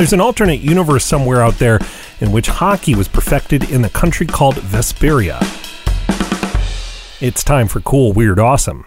There's an alternate universe somewhere out there in which hockey was perfected in a country called Vesperia. It's time for Cool, Weird, Awesome.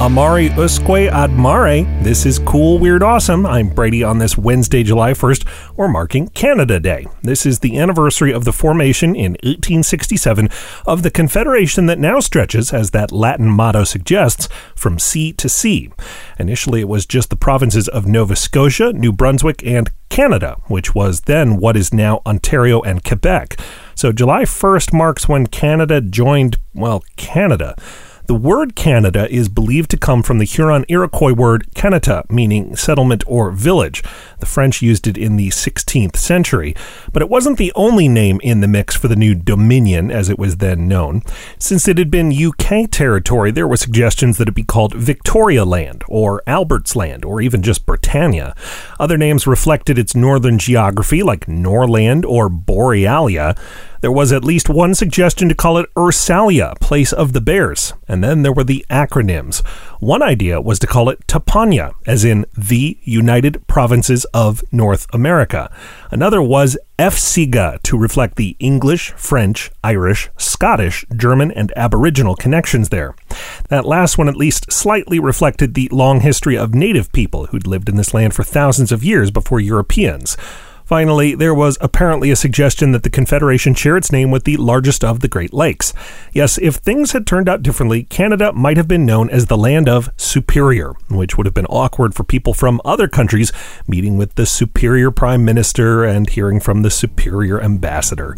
Amari usque ad mare. This is Cool, Weird, Awesome. I'm Brady on this Wednesday, July 1st. We're marking Canada Day. This is the anniversary of the formation in 1867 of the Confederation that now stretches, as that Latin motto suggests, from sea to sea. Initially, it was just the provinces of Nova Scotia, New Brunswick, and Canada, which was then what is now Ontario and Quebec. So July 1st marks when Canada joined, well, Canada. The word Canada is believed to come from the Huron Iroquois word Kanata, meaning settlement or village. The French used it in the 16th century, but it wasn't the only name in the mix for the new Dominion, as it was then known. Since it had been UK territory, there were suggestions that it be called Victoria Land, or Albert's Land, or even just Britannia. Other names reflected its northern geography, like Norland or Borealia. There was at least one suggestion to call it Ursalia, place of the bears, and then there were the acronyms. One idea was to call it Tuponia, as in the United Provinces of North America. Another was EFSIGA to reflect the English, French, Irish, Scottish, German, and Aboriginal connections there. That last one at least slightly reflected the long history of native people who'd lived in this land for thousands of years before Europeans. Finally, there was apparently a suggestion that the Confederation share its name with the largest of the Great Lakes. Yes, if things had turned out differently, Canada might have been known as the land of Superior, which would have been awkward for people from other countries meeting with the Superior Prime Minister and hearing from the Superior Ambassador.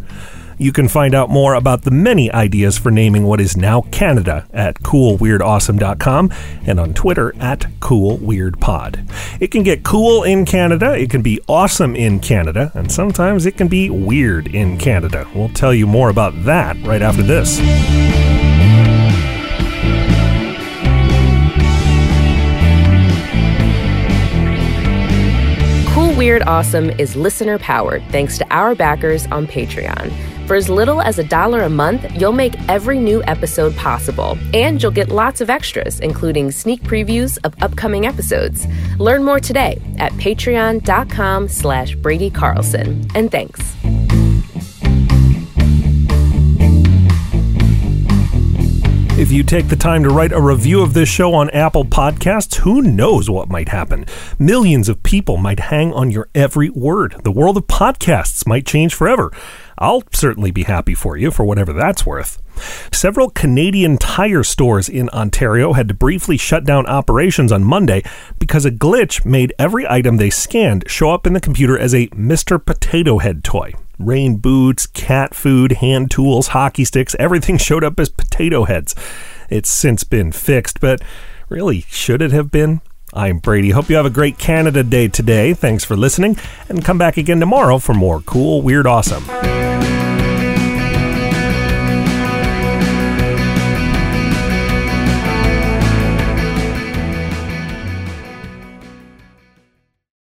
You can find out more about the many ideas for naming what is now Canada at coolweirdawesome.com and on Twitter at coolweirdpod. It can get cool in Canada, it can be awesome in Canada, and sometimes it can be weird in Canada. We'll tell you more about that right after this. Weird Awesome is listener powered thanks to our backers on Patreon. For as little as a dollar a month, you'll make every new episode possible, and you'll get lots of extras, including sneak previews of upcoming episodes. Learn more today at patreon.com slash Brady Carlson. And thanks. You take the time to write a review of this show on Apple Podcasts, who knows what might happen? Millions of people might hang on your every word. The world of podcasts might change forever. I'll certainly be happy for you for whatever that's worth. Several Canadian tire stores in Ontario had to briefly shut down operations on Monday because a glitch made every item they scanned show up in the computer as a Mr. Potato Head toy. Rain boots, cat food, hand tools, hockey sticks, everything showed up as potato heads. It's since been fixed, but really, should it have been? I'm Brady. Hope you have a great Canada Day today. Thanks for listening, and come back again tomorrow for more cool, weird, awesome.